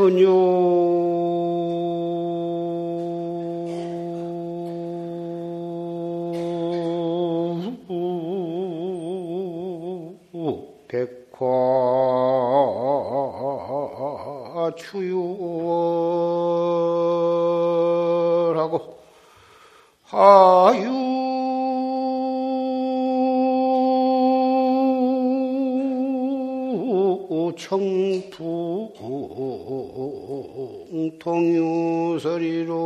천유 통유설이로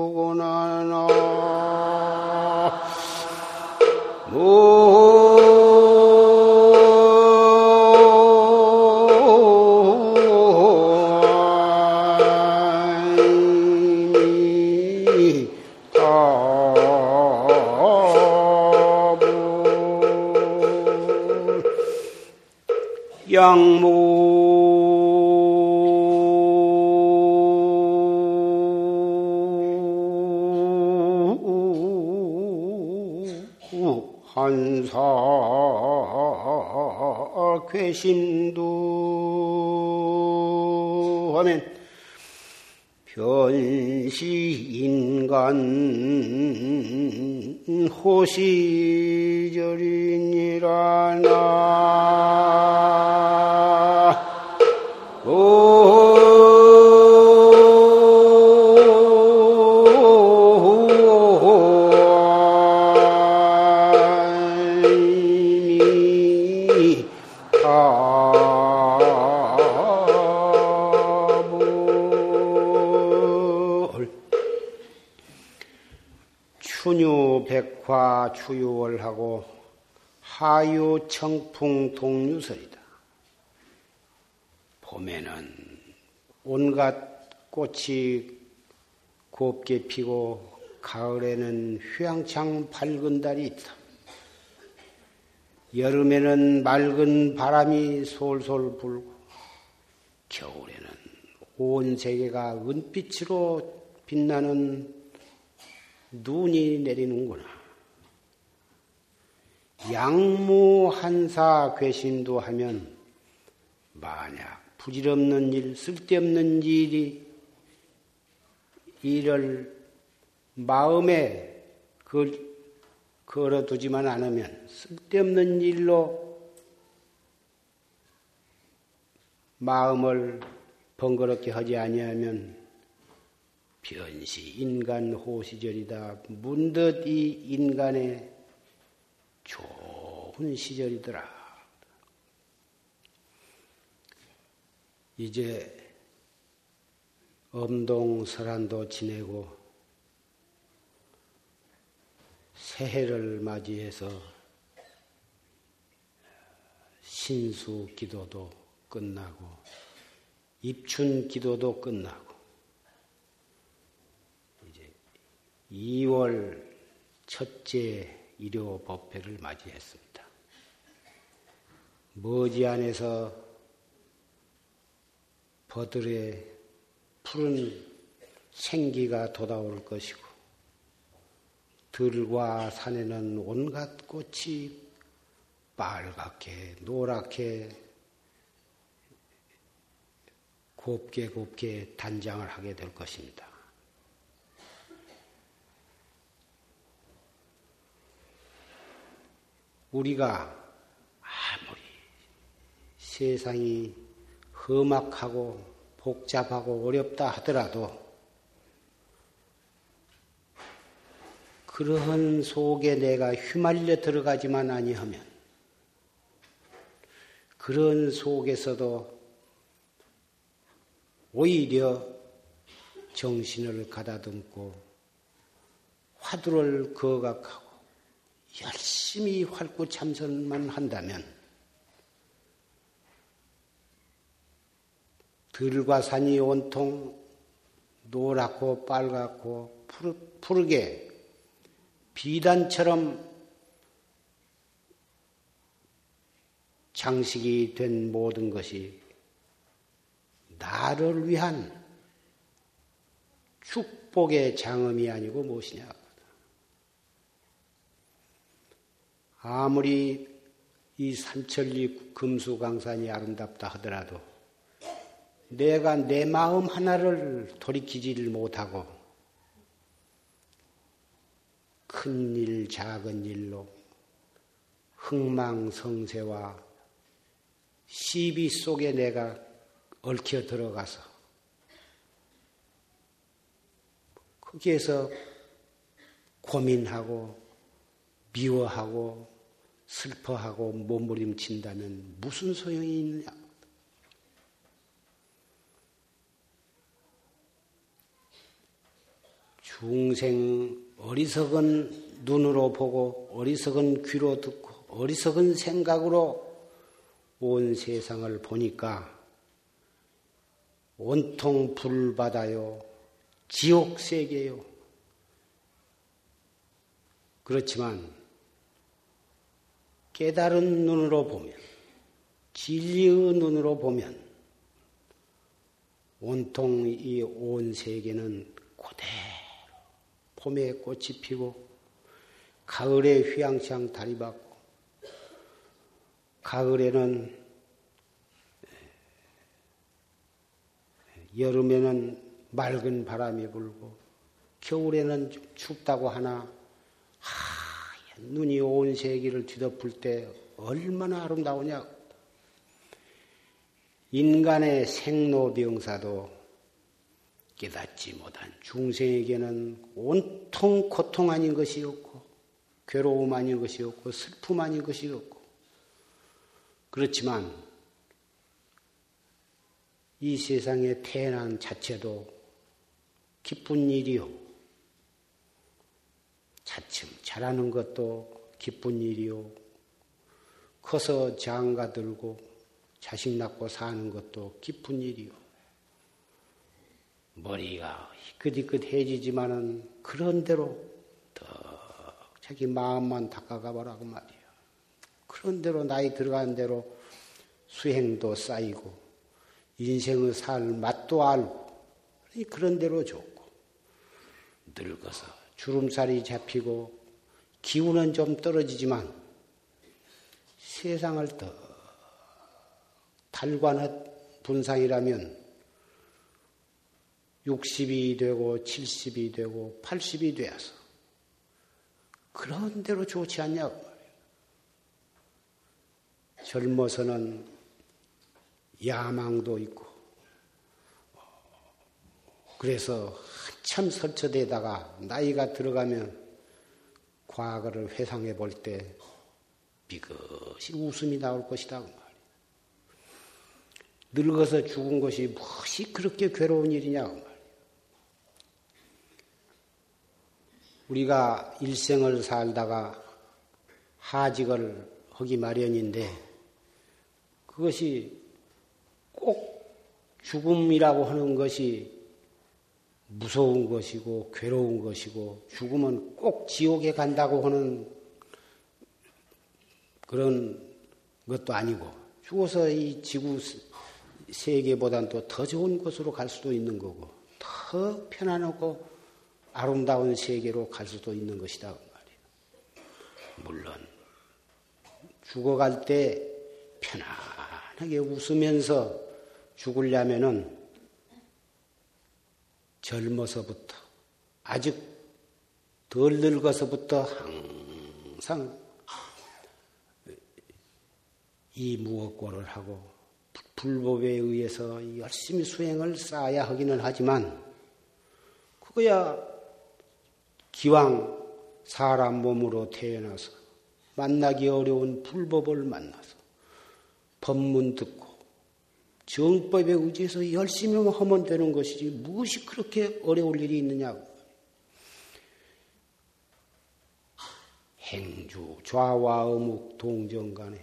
괴심도 하면 변시인간 호시절이니라 나 하유 청풍 동유설이다. 봄에는 온갖 꽃이 곱게 피고 가을에는 휘황창 밝은 달이 있다. 여름에는 맑은 바람이 솔솔 불고 겨울에는 온 세계가 은빛으로 빛나는 눈이 내리는구나. 양무 한사 괴심도 하면 만약 부질없는 일, 쓸데없는 일이 일을 마음에 그, 걸어두지만 않으면 쓸데없는 일로 마음을 번거롭게 하지 아니하면 변시 인간 호시절이다. 문득 이 인간의 좋은 시절이더라. 이제 엄동 설한도 지내고 새해를 맞이해서 신수 기도도 끝나고 입춘 기도도 끝나고 2월 첫째 일요 법회를 맞이했습니다. 머지 안에서 버들의 푸른 생기가 돋아올 것이고 들과 산에는 온갖 꽃이 빨갛게 노랗게 곱게 곱게 단장을 하게 될 것입니다. 우리가 세상이 험악하고 복잡하고 어렵다 하더라도 그러한 속에 내가 휘말려 들어가지만 아니하면 그런 속에서도 오히려 정신을 가다듬고 화두를 거각하고 열심히 활구 참선만 한다면 들과 산이 온통 노랗고 빨갛고 푸르, 게 비단처럼 장식이 된 모든 것이 나를 위한 축복의 장엄이 아니고 무엇이냐. 아무리 이 삼천리 금수강산이 아름답다 하더라도 내가 내 마음 하나를 돌이키지를 못하고 큰 일, 작은 일로 흥망성쇠와 시비 속에 내가 얽혀 들어가서 거기에서 고민하고 미워하고 슬퍼하고 몸부림친다면 무슨 소용이 있느냐? 중생 어리석은 눈으로 보고 어리석은 귀로 듣고 어리석은 생각으로 온 세상을 보니까 온통 불바다요, 지옥 세계요. 그렇지만 깨달은 눈으로 보면, 진리의 눈으로 보면, 온통 이 온 세계는 그대로 봄에 꽃이 피고, 가을에 휘황찬 다리 받고, 가을에는 여름에는 맑은 바람이 불고 겨울에는 좀 춥다고 하나 하얀 눈이 온 세계를 뒤덮을 때 얼마나 아름다우냐. 인간의 생로병사도 깨닫지 중생에게는 온통 고통 아닌 것이 없고 괴로움 아닌 것이 없고 슬픔 아닌 것이 없고 그렇지만 이 세상에 태어난 자체도 기쁜 일이요. 차츰 자라는 것도 기쁜 일이요. 커서 장가 들고 자식 낳고 사는 것도 기쁜 일이요. 머리가 희끗희끗해지지만은 그런 대로 더 자기 마음만 닦아가 보라고 말이야. 그런 대로 나이 들어간 대로 수행도 쌓이고 인생의 살 맛도 알고 그런 대로 좋고 늙어서 주름살이 잡히고 기운은 좀 떨어지지만 세상을 더 달관한 분상이라면 60이 되고 70이 되고 80이 되어서 그런 대로 좋지 않냐고 말이에요. 젊어서는 야망도 있고 그래서 한참 설쳐대다가 나이가 들어가면 과거를 회상해 볼 때 비것이 웃음이 나올 것이다 그 말이야. 늙어서 죽은 것이 무엇이 그렇게 괴로운 일이냐 그 말이야. 우리가 일생을 살다가 하직을 하기 마련인데 그것이 꼭 죽음이라고 하는 것이 무서운 것이고 괴로운 것이고 죽으면 꼭 지옥에 간다고 하는 그런 것도 아니고 죽어서 이 지구 세계보다는 또더 좋은 곳으로 갈 수도 있는 거고 더 편안하고 아름다운 세계로 갈 수도 있는 것이다 그. 물론 죽어갈 때 편안하게 웃으면서 죽으려면은 젊어서부터 아직 덜 늙어서부터 항상 이 무엇고를 하고 불법에 의해서 열심히 수행을 쌓아야 하기는 하지만 그거야 기왕 사람 몸으로 태어나서 만나기 어려운 불법을 만나서 법문 듣고 정법에 의지해서 열심히 하면 되는 것이지 무엇이 그렇게 어려울 일이 있느냐고. 행주, 좌와 어묵, 동정 간에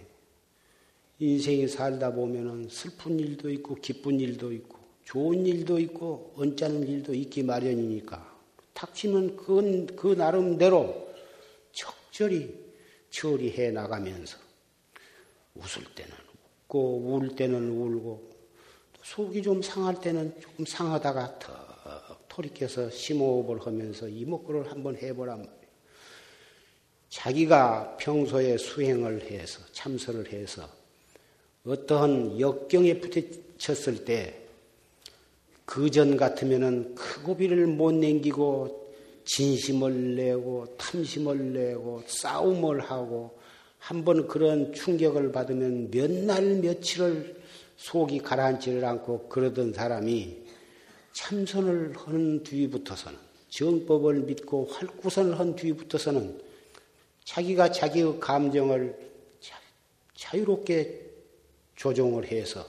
인생이 살다 보면은 슬픈 일도 있고 기쁜 일도 있고 좋은 일도 있고 언짢은 일도 있기 마련이니까 닥치면 그, 그 나름대로 적절히 처리해 나가면서 웃을 때는 웃고 울 때는 울고 속이 좀 상할 때는 조금 상하다가 턱 돌이켜서 심호흡을 하면서 이목구를 한번 해보란 말이에요. 자기가 평소에 수행을 해서 참선을 해서 어떠한 역경에 부딪혔을 때 그전 같으면은 그 고비를 못 남기고 진심을 내고 탐심을 내고 싸움을 하고 한번 그런 충격을 받으면 몇 날 며칠을 속이 가라앉지를 않고 그러던 사람이 참선을 하는 뒤부터서는 정법을 믿고 활구선을 한 뒤부터서는 자기가 자기의 감정을 자 유롭게 조종을 해서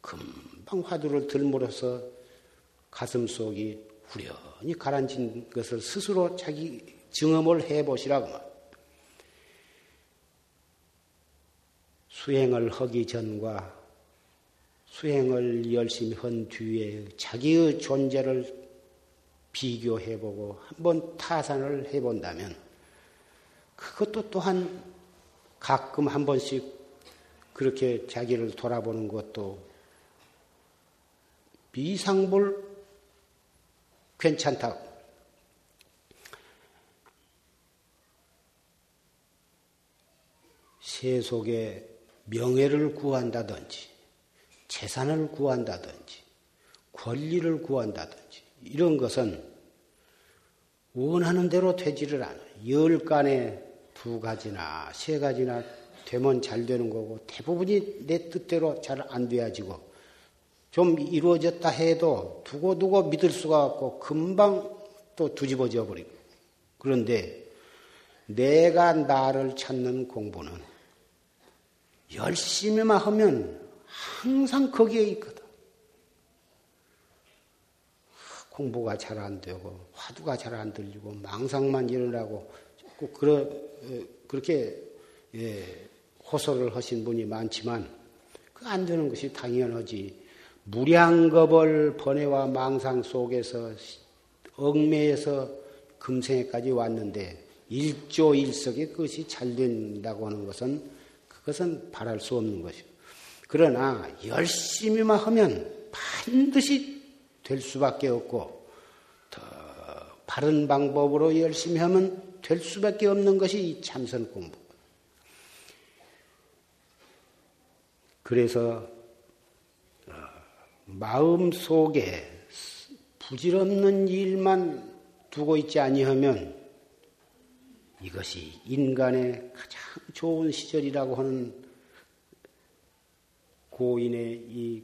금방 화두를 들물어서 가슴 속이 후련히 가라앉은 것을 스스로 자기 증험을 해보시라고 말. 수행을 하기 전과 수행을 열심히 한 뒤에 자기의 존재를 비교해보고 한번 타산을 해본다면 그것도 또한 가끔 한 번씩 그렇게 자기를 돌아보는 것도 비상볼 괜찮다. 세속에 명예를 구한다든지, 재산을 구한다든지, 권리를 구한다든지, 이런 것은 원하는 대로 되지를 않아요. 열 간에 두 가지나 세 가지나 되면 잘 되는 거고, 대부분이 내 뜻대로 잘 안 돼야지고, 좀 이루어졌다 해도 두고두고 믿을 수가 없고, 금방 또 뒤집어져 버리고. 그런데 내가 나를 찾는 공부는 열심히만 하면 항상 거기에 있거든. 공부가 잘 안 되고 화두가 잘 안 들리고 망상만 일어나고 꼭 그러, 그렇게 예, 호소를 하신 분이 많지만 그 안 되는 것이 당연하지. 무량겁을 번외와 망상 속에서 얽매에서 금생에까지 왔는데 일조일석에 그것이 잘 된다고 하는 것은 그것은 바랄 수 없는 것이고. 그러나 열심히만 하면 반드시 될 수밖에 없고 더 바른 방법으로 열심히 하면 될 수밖에 없는 것이 참선 공부. 그래서 어, 마음 속에 부질없는 일만 두고 있지 아니하면 이것이 인간의 가장 좋은 시절이라고 하는 고인의 이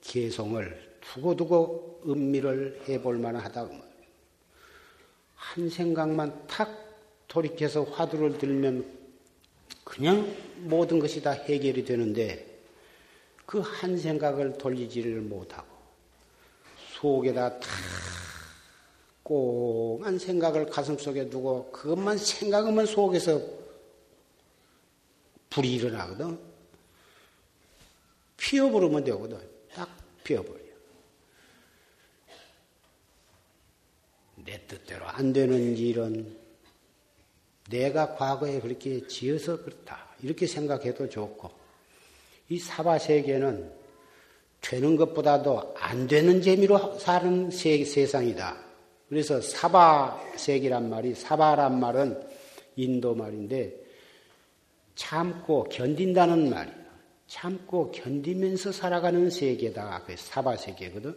개성을 두고두고 음미를 해볼 만하다고 한 생각만 탁 돌이켜서 화두를 들면 그냥 모든 것이 다 해결이 되는데 그 한 생각을 돌리지를 못하고 속에다 탁 꽁한 생각을 가슴 속에 두고 그것만 생각하면 속에서 불이 일어나거든. 피어버리면 되거든. 딱 피어버려. 내 뜻대로 안 되는 일은 내가 과거에 그렇게 지어서 그렇다. 이렇게 생각해도 좋고, 이 사바세계는 되는 것보다도 안 되는 재미로 사는 세 상이다. 그래서 사바색이란 말이 사바란 말은 인도 말인데 참고 견딘다는 말이야. 참고 견디면서 살아가는 세계다. 그 사바세계거든.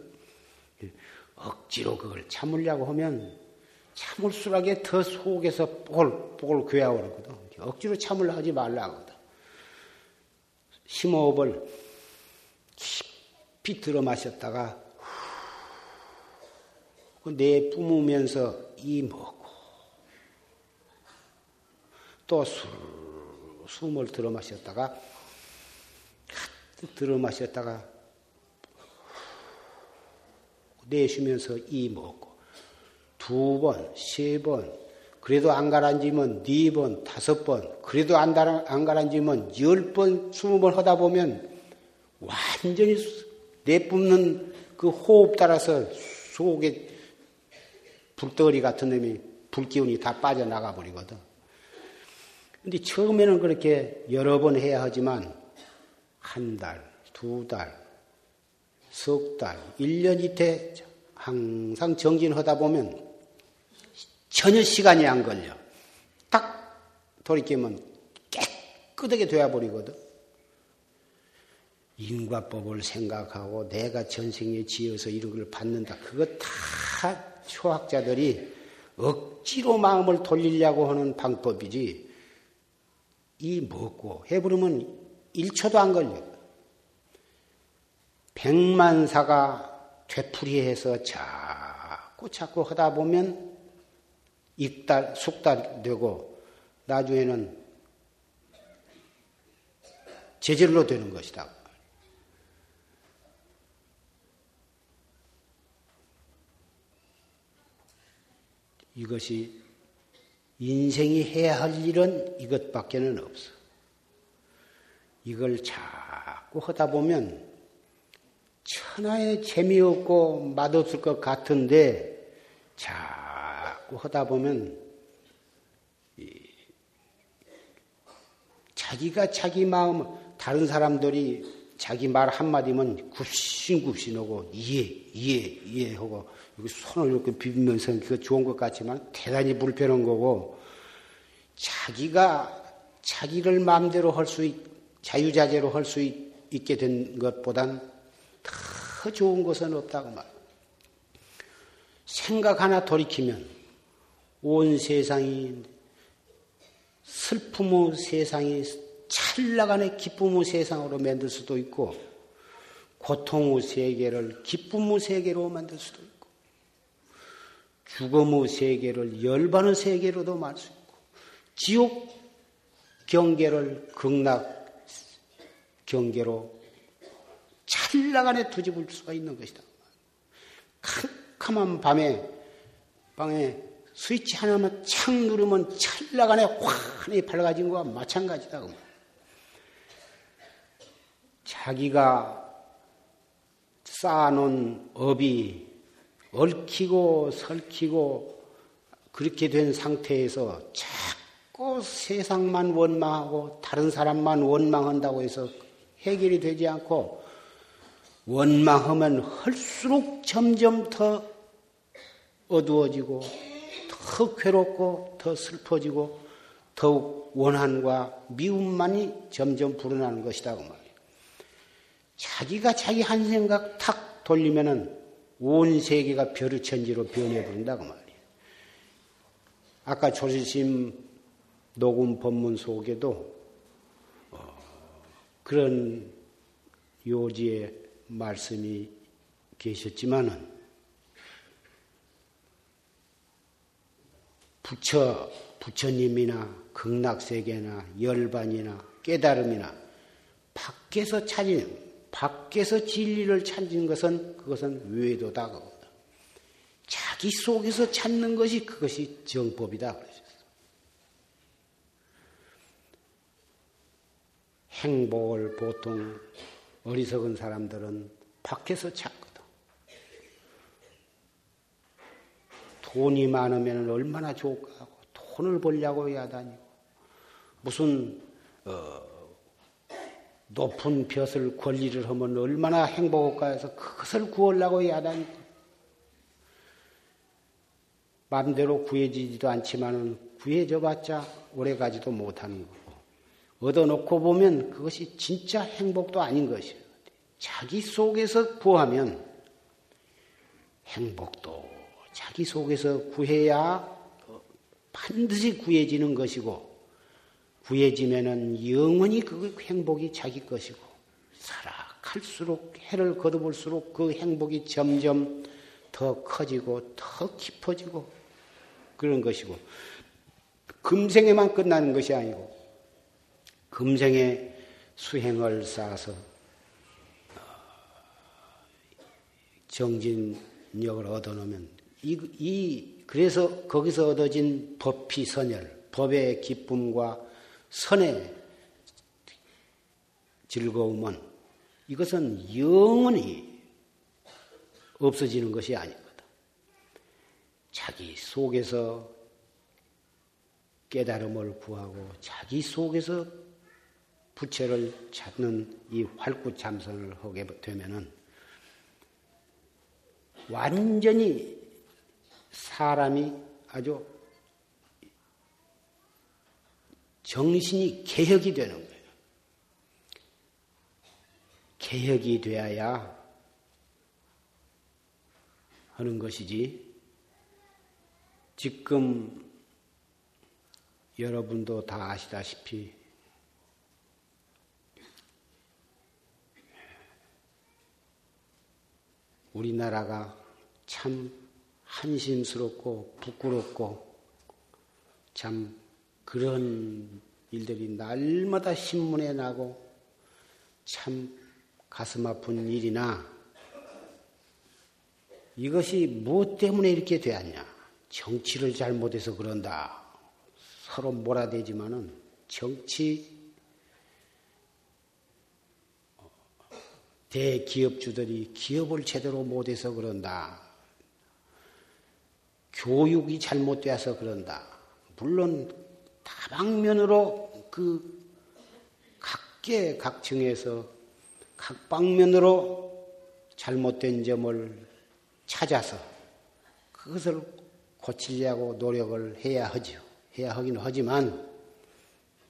억지로 그걸 참으려고 하면 참을수록에 더 속에서 뽀글뽀글 괴하오거든. 억지로 참으려 하지 말라거든. 심호흡을 깊이 들어 마셨다가 내 뿜으면서 이 먹고 또 술, 숨을 들어 마셨다가 들어 마셨다가 내쉬면서 이 먹고 두 번, 세 번, 그래도 안 가라앉으면 네 번, 다섯 번, 그래도 안, 안 가라앉으면 열 번, 스무 번 하다 보면 완전히 내뿜는 그 호흡 따라서 속에 불덩어리 같은 놈이 불기운이 다 빠져나가 버리거든. 근데 처음에는 그렇게 여러 번 해야 하지만 한 달, 두 달, 석 달, 1년 이태 항상 정진하다 보면 전혀 시간이 안 걸려. 딱 돌이키면 깨끗하게 되어 버리거든. 인과법을 생각하고 내가 전생에 지어서 이런 걸 받는다. 그거 다 초학자들이 억지로 마음을 돌리려고 하는 방법이지. 이 먹고 해부르면 1초도 안 걸려. 백만사가 되풀이해서 자꾸 자꾸 하다 보면 익달, 숙달 되고 나중에는 제절로 되는 것이다. 이것이 인생이 해야 할 일은 이것밖에는 없어. 이걸 자꾸 하다 보면 천하에 재미없고 맛없을 것 같은데 자 꾸 하다 보면 자기가 자기 마음 다른 사람들이 자기 말 한마디면 굽신굽신하고 이해 이해 이해하고 손을 이렇게 비비면서 그거 좋은 것 같지만 대단히 불편한 거고 자기가 자기를 마음대로 할 수 자유자재로 할 수 있게 된 것보단 더 좋은 것은 없다고 말. 생각 하나 돌이키면 온 세상이 슬픔의 세상이 찰나간의 기쁨의 세상으로 만들 수도 있고 고통의 세계를 기쁨의 세계로 만들 수도 있고 죽음의 세계를 열반의 세계로도 말수 있고 지옥 경계를 극락 경계로 찰나간에 뒤집을 수가 있는 것이다. 캄캄한 밤에 방에 스위치 하나만 착 누르면 찰나간에 환히 밝아진 것과 마찬가지다. 자기가 쌓아놓은 업이 얽히고 설키고 그렇게 된 상태에서 자꾸 세상만 원망하고 다른 사람만 원망한다고 해서 해결이 되지 않고 원망하면 할수록 점점 더 어두워지고 더 괴롭고 더 슬퍼지고 더욱 원한과 미움만이 점점 불어나는 것이다 그 말이에요. 자기가 자기 한 생각 탁 돌리면은 온 세계가 벼르천지로 변해 버린다 그 말이에요. 아까 조실심 녹음 법문 속에도 어, 그런 요지의 말씀이 계셨지만은 부처 부처님이나 극락세계나 열반이나 깨달음이나 밖에서 찾은 밖에서 진리를 찾는 것은 그것은 외도다 그거다. 자기 속에서 찾는 것이 그것이 정법이다. 행복을 보통 어리석은 사람들은 밖에서 찾거든. 돈이 많으면 얼마나 좋을까 하고 돈을 벌려고 해야 다니고 무슨 어, 높은 벼슬 권리를 하면 얼마나 행복할까 해서 그것을 구하려고 해야 다니고 마음대로 구해지지도 않지만 구해져 봤자 오래가지도 못하는 거고 얻어놓고 보면 그것이 진짜 행복도 아닌 것이에요. 자기 속에서 구하면 행복도 자기 속에서 구해야 반드시 구해지는 것이고 구해지면은 영원히 그 행복이 자기 것이고 살아갈수록 해를 거둬볼수록 그 행복이 점점 더 커지고 더 깊어지고 그런 것이고 금생에만 끝나는 것이 아니고 금생에 수행을 쌓아서 어, 정진력을 얻어놓으면 이, 이 그래서 거기서 얻어진 법피 선열, 법의 기쁨과 선의 즐거움은 이것은 영원히 없어지는 것이 아니거든. 자기 속에서 깨달음을 구하고 자기 속에서 부처를 찾는 이 활구 참선을 하게 되면은 완전히 사람이 아주 정신이 개혁이 되는 거예요. 개혁이 되어야 하는 것이지. 지금 여러분도 다 아시다시피 우리나라가 참 한심스럽고 부끄럽고 참 그런 일들이 날마다 신문에 나고 참 가슴 아픈 일이나 이것이 무엇 때문에 이렇게 되었냐? 정치를 잘못해서 그런다. 서로 몰아대지만은 정치 대기업주들이 기업을 제대로 못해서 그런다. 교육이 잘못되어서 그런다. 물론 다방면으로 그 각계 각층에서 각 방면으로 잘못된 점을 찾아서 그것을 고치려고 노력을 해야 하죠. 해야 하긴 하지만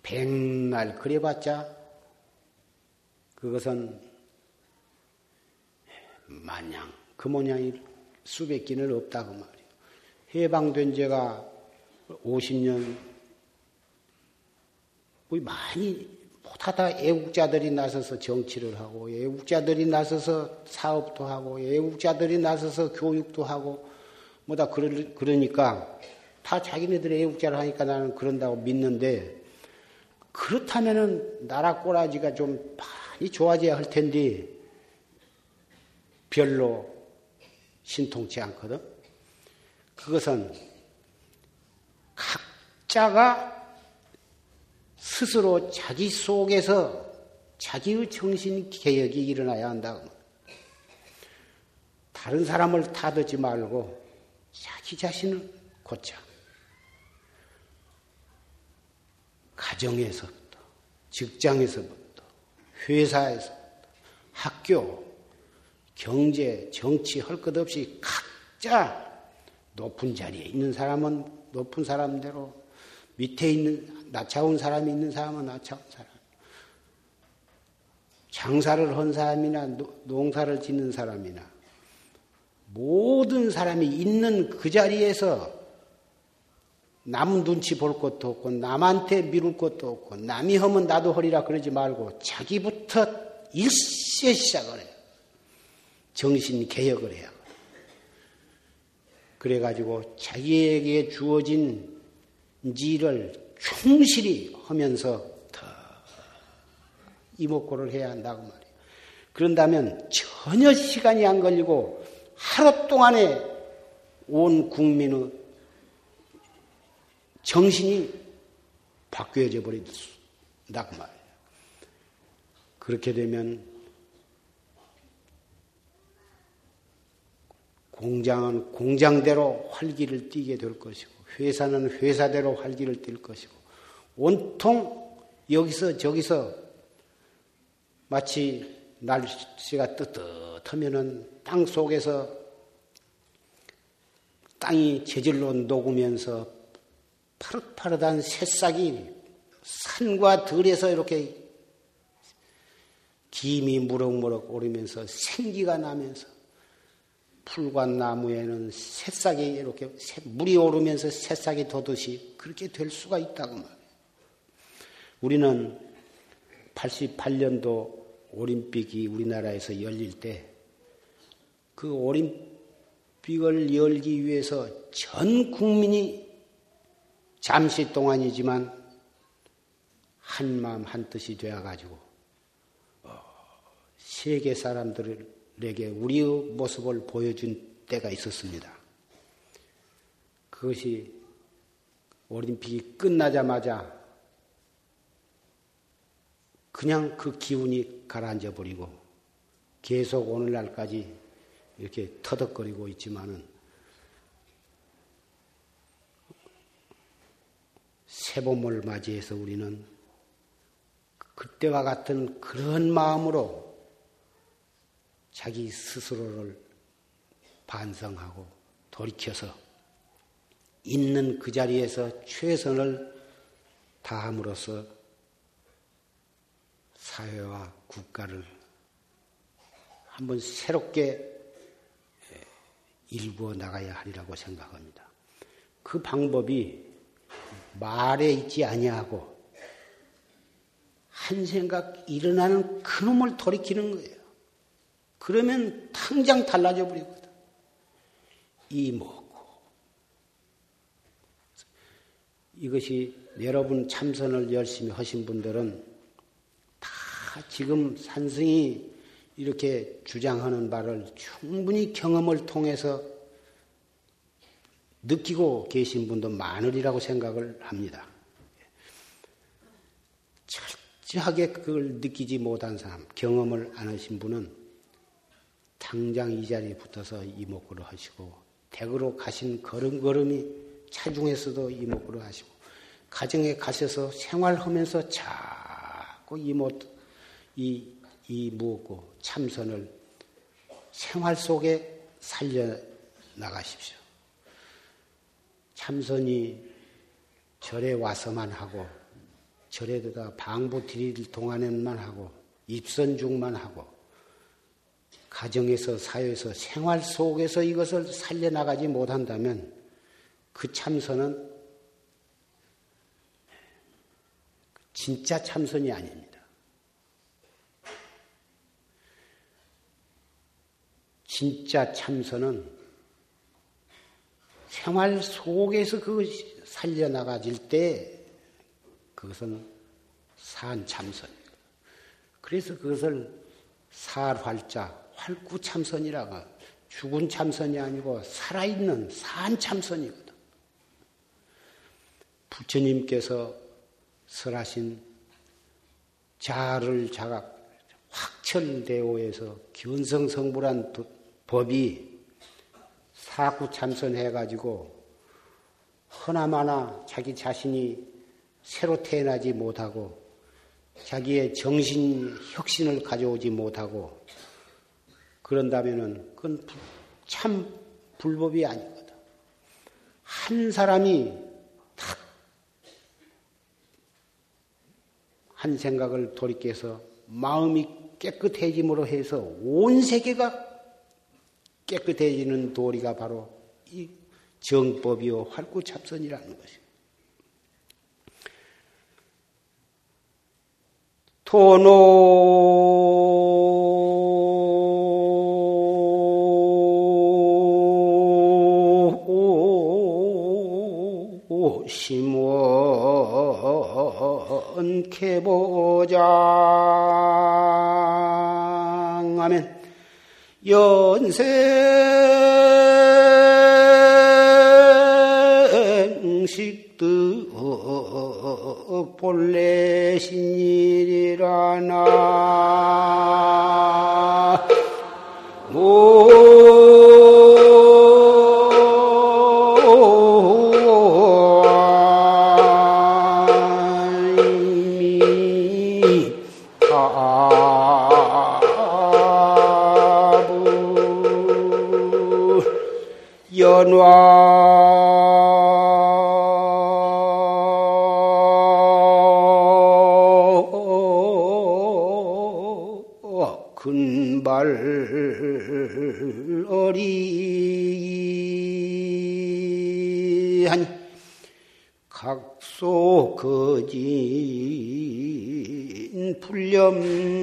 백날 그래봤자 그것은 마냥 그 모양이 수백 기는 없다고 말이에요. 해방된 지가 50년 많이 못하다 애국자들이 나서서 정치를 하고 애국자들이 나서서 사업도 하고 애국자들이 나서서 교육도 하고 뭐다 그러니까 다 자기네들의 애국자를 하니까 나는 그런다고 믿는데 그렇다면은 나라 꼬라지가 좀 많이 좋아져야 할 텐데 별로 신통치 않거든. 그것은 각자가 스스로 자기 속에서 자기의 정신 개혁이 일어나야 한다. 다른 사람을 타듣지 말고 자기 자신을 고쳐. 가정에서부터, 직장에서부터, 회사에서부터, 학교, 경제, 정치 할 것 없이 각자 높은 자리에 있는 사람은 높은 사람대로 밑에 있는 낮차운 사람이 있는 사람은 낮차운 사람. 장사를 한 사람이나 농사를 짓는 사람이나 모든 사람이 있는 그 자리에서 남 눈치 볼 것도 없고 남한테 미룰 것도 없고 남이 하면 나도 허리라 그러지 말고 자기부터 일세 시작을 해요. 정신 개혁을 해야 그래가지고 자기에게 주어진 일을 충실히 하면서 더 이목구를 해야 한다고 말이에요. 그런다면 전혀 시간이 안 걸리고 하루 동안에 온 국민의 정신이 바뀌어져 버린다고 말이에요. 그렇게 되면 공장은 공장대로 활기를 띠게 될 것이고 회사는 회사대로 활기를 띨 것이고 온통 여기서 저기서 마치 날씨가 뜨뜻하면은 땅 속에서 땅이 재질로 녹으면서 파릇파릇한 새싹이 산과 들에서 이렇게 김이 무럭무럭 오르면서 생기가 나면서 풀과 나무에는 새싹이 이렇게 물이 오르면서 새싹이 돋듯이 그렇게 될 수가 있다고 말이에요. 우리는 88년도 올림픽이 우리나라에서 열릴 때 그 올림픽을 열기 위해서 전 국민이 잠시 동안이지만 한 마음 한 뜻이 되어 가지고 어, 세계 사람들을 에게 우리의 모습을 보여준 때가 있었습니다. 그것이 올림픽이 끝나자마자 그냥 그 기운이 가라앉아 버리고 계속 오늘날까지 이렇게 터덕거리고 있지만은 새봄을 맞이해서 우리는 그때와 같은 그런 마음으로 자기 스스로를 반성하고 돌이켜서 있는 그 자리에서 최선을 다함으로써 사회와 국가를 한번 새롭게 일구어 나가야 하리라고 생각합니다. 그 방법이 말에 있지 아니하고 한 생각 일어나는 그놈을 돌이키는 거예요. 그러면 당장 달라져 버리거든. 이 뭐고. 이것이 여러분 참선을 열심히 하신 분들은 다 지금 산승이 이렇게 주장하는 바를 충분히 경험을 통해서 느끼고 계신 분도 많으리라고 생각을 합니다. 철저하게 그걸 느끼지 못한 사람, 경험을 안 하신 분은 당장 이 자리에 붙어서 이목구를 하시고, 댁으로 가신 걸음걸음이 차중에서도 이목구를 하시고, 가정에 가셔서 생활하면서 자꾸 이모, 이, 이 무엇고 참선을 생활 속에 살려 나가십시오. 참선이 절에 와서만 하고 절에다가 방부 드릴 동안에만 하고 입선 중만 하고 가정에서 사회에서 생활 속에서 이것을 살려나가지 못한다면 그 참선은 진짜 참선이 아닙니다. 진짜 참선은 생활 속에서 그것이 살려나가질 때 그것은 산 참선입니다. 그래서 그것을 살활자, 활구 참선이라고 죽은 참선이 아니고 살아있는 산 참선이거든. 부처님께서 설하신 자를 자각 확철대오에서 견성성불한 법이 사구 참선해가지고 허나마나 자기 자신이 새로 태어나지 못하고 자기의 정신 혁신을 가져오지 못하고 그런다면은 그건 참 불법이 아니거든. 한 사람이 탁 한 생각을 돌이켜서 마음이 깨끗해짐으로 해서 온 세계가 깨끗해지는 도리가 바로 이 정법이요 활구찹선이라는 것입니다. 토노 심원 개보장 하면 연생식득 본래 신일이라나 군발 어리하니 각소 거진 불렴진이니라나.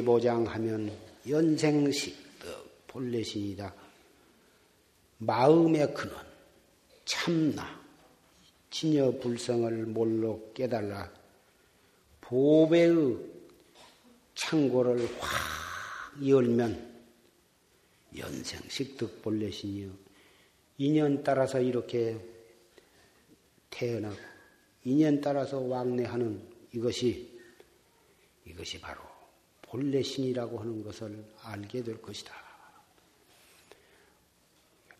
개보장하면 연생식득 본래신이다. 마음의 근원, 참나, 진여 불성을 몰로 깨달라 보배의 창고를 확 열면 연생식득 본래신이요. 인연 따라서 이렇게 태어나고 인연 따라서 왕래하는 이것이 이것이 바로 본래 신이라고 하는 것을 알게 될 것이다.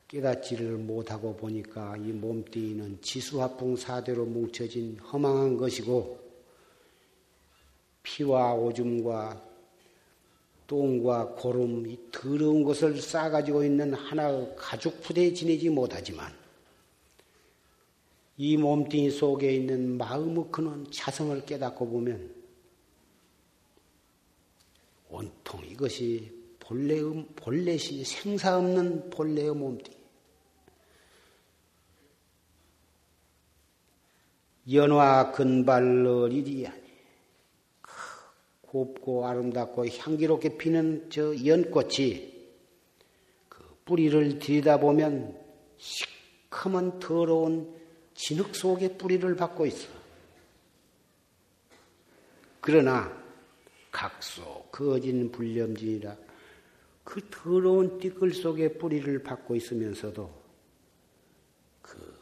깨닫지를 못하고 보니까 이 몸뚱이는 지수화풍 사대로 뭉쳐진 허망한 것이고 피와 오줌과 똥과 고름, 이 더러운 것을 싸가지고 있는 하나의 가죽 부대에 지내지 못하지만 이 몸뚱이 속에 있는 마음의 근원 자성을 깨닫고 보면 온통 이것이 본래의, 본래시 생사 없는 본래의 몸뚱이. 연화 근발러리리 아니. 곱고 아름답고 향기롭게 피는 저 연꽃이 그 뿌리를 들여다보면 시커먼 더러운 진흙 속에 뿌리를 받고 있어. 그러나 각소 거진 불렴진이라 그 더러운 띠끌 속에 뿌리를 받고 있으면서도 그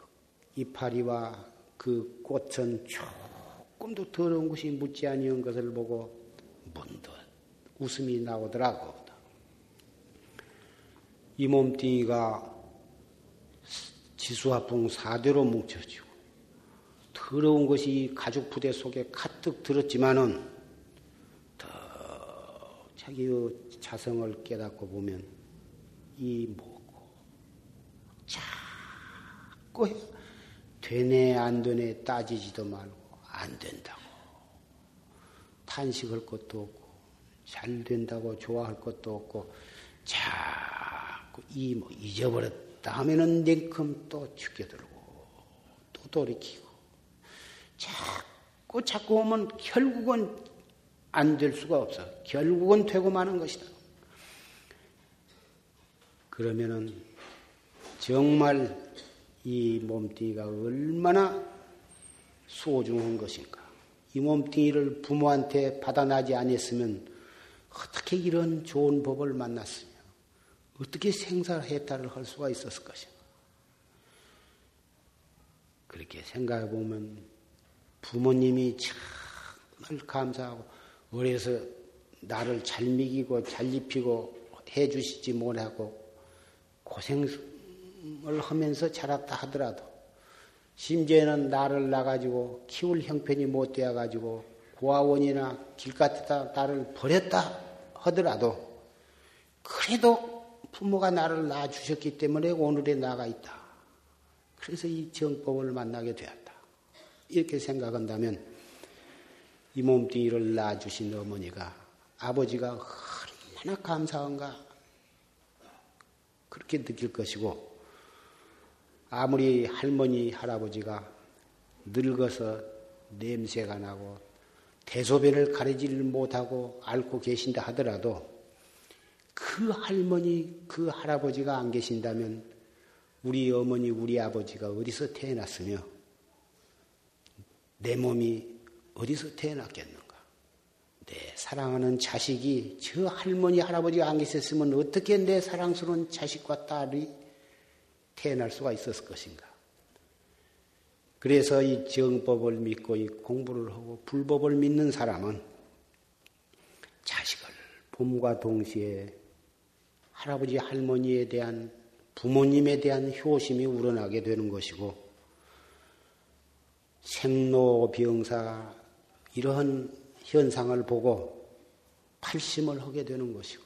이파리와 그 꽃은 조금도 더러운 것이 묻지 아니한 것을 보고 문득 웃음이 나오더라고. 이 몸뚱이가 지수화풍 사대로 뭉쳐지고 더러운 것이 가죽 부대 속에 가득 들었지만은 더 자기의 자성을 깨닫고 보면 이 뭐고 자꾸 되네 안 되네 따지지도 말고 안 된다고 탄식할 것도 없고 잘 된다고 좋아할 것도 없고 자꾸 이 뭐 잊어버렸다. 다음에는 냉큼 또 죽여들고 또 돌이키고 자꾸 자꾸 오면 결국은 안 될 수가 없어. 결국은 되고 마는 것이다. 그러면은 정말 이 몸뚱이가 얼마나 소중한 것인가. 이 몸뚱이를 부모한테 받아나지 않았으면 어떻게 이런 좋은 법을 만났으냐. 어떻게 생사해탈을 할 수가 있었을 것인가. 그렇게 생각해 보면 부모님이 정말 감사하고 어려서 나를 잘 먹이고 잘 입히고 해 주시지 못하고 고생을 하면서 자랐다 하더라도 심지어는 나를 나가지고 키울 형편이 못 되어가지고 고아원이나 길가에다 나를 버렸다 하더라도 그래도 부모가 나를 낳아주셨기 때문에 오늘에 나가 있다. 그래서 이 정법을 만나게 되었다. 이렇게 생각한다면 이 몸뚱이를 낳아주신 어머니가 아버지가 얼마나 감사한가 그렇게 느낄 것이고 아무리 할머니 할아버지가 늙어서 냄새가 나고 대소변을 가리지를 못하고 앓고 계신다 하더라도 그 할머니, 그 할아버지가 안 계신다면 우리 어머니, 우리 아버지가 어디서 태어났으며 내 몸이 어디서 태어났겠는가? 내 사랑하는 자식이 저 할머니, 할아버지가 안 계셨으면 어떻게 내 사랑스러운 자식과 딸이 태어날 수가 있었을 것인가? 그래서 이 정법을 믿고 이 공부를 하고 불법을 믿는 사람은 자식을 봄과 동시에 할아버지 할머니에 대한 부모님에 대한 효심이 우러나게 되는 것이고 생로병사 이러한 현상을 보고 팔심을 하게 되는 것이고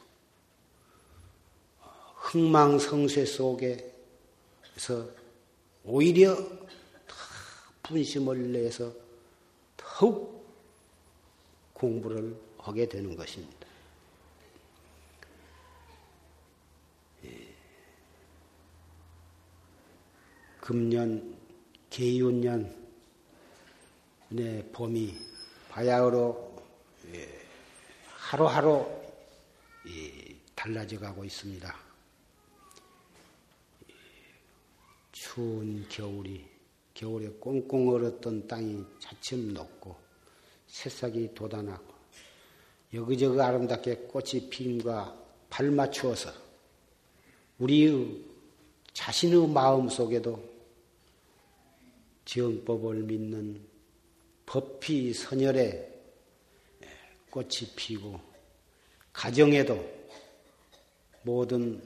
흥망성쇠 속에서 오히려 분심을 내서 더욱 공부를 하게 되는 것입니다. 금년 개윤년 네, 봄이 바야흐로 예, 하루하루 달라져 가고 있습니다. 추운 겨울이 겨울에 꽁꽁 얼었던 땅이 차츰 녹고 새싹이 돋아나고 여기저기 아름답게 꽃이 핀과 발맞추어서 우리의 자신의 마음 속에도 지영법을 믿는 법피 선열에 꽃이 피고 가정에도 모든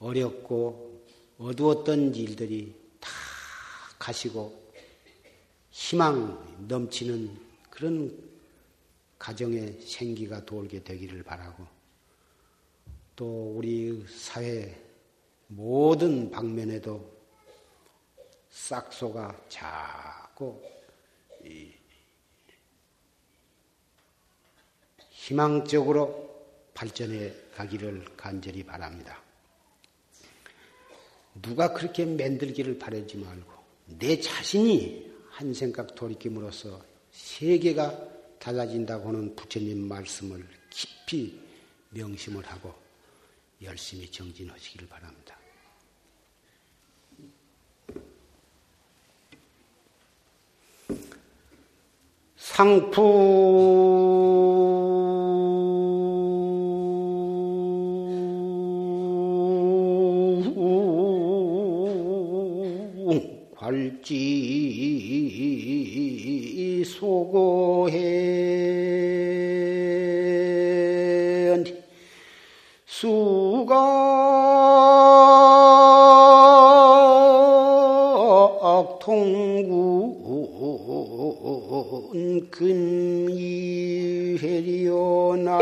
어렵고 어두웠던 일들이 다 가시고 희망 넘치는 그런 가정의 생기가 돌게 되기를 바라고 또 우리 사회 모든 방면에도 싹소가 자꾸 희망적으로 발전해 가기를 간절히 바랍니다. 누가 그렇게 만들기를 바라지 말고 내 자신이 한 생각 돌이킴으로써 세계가 달라진다고 하는 부처님 말씀을 깊이 명심을 하고 열심히 정진하시기를 바랍니다. 상품 괄지 소고해. 수각 통군 금이회리오나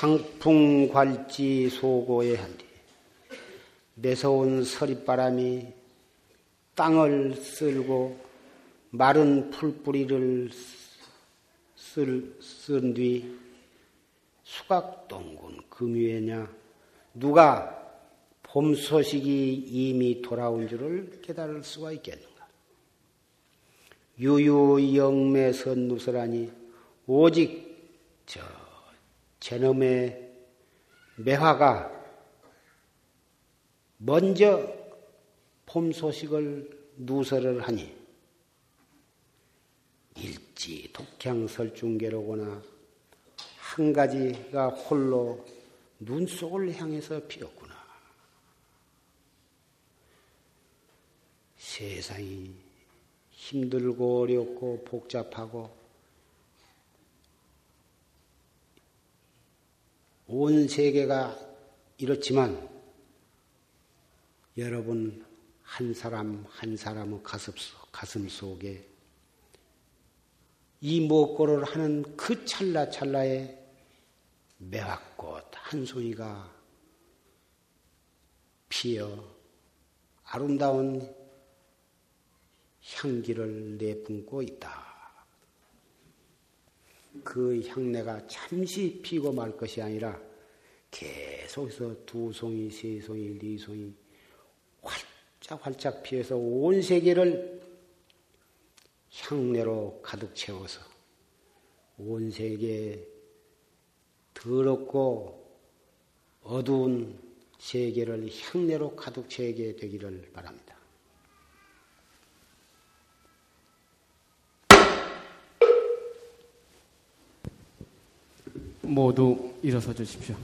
상풍괄지 소고에 한디 매서운 서리바람이 땅을 쓸고 마른 풀뿌리를 쓴 뒤 수각동군 금유에냐 누가 봄 소식이 이미 돌아온 줄을 깨달을 수가 있겠는가? 유유영매선 누설하니 오직 저 제놈의 매화가 먼저 봄 소식을 누설을 하니 일지 독향 설중계로구나 한 가지가 홀로 눈 속을 향해서 피었구나. 세상이 힘들고 어렵고 복잡하고 온 세계가 이렇지만 여러분 한 사람 한 사람의 가슴, 가슴 속에 이 먹고를 하는 그 찰나 찰나에 매화꽃 한 송이가 피어 아름다운 향기를 내뿜고 있다. 그 향내가 잠시 피고 말 것이 아니라 계속해서 두 송이, 세 송이, 네 송이 활짝 활짝 피어서 온 세계를 향내로 가득 채워서 온 세계에 더럽고 어두운 세계를 향내로 가득 채게 되기를 바랍니다. 모두 일어서 주십시오.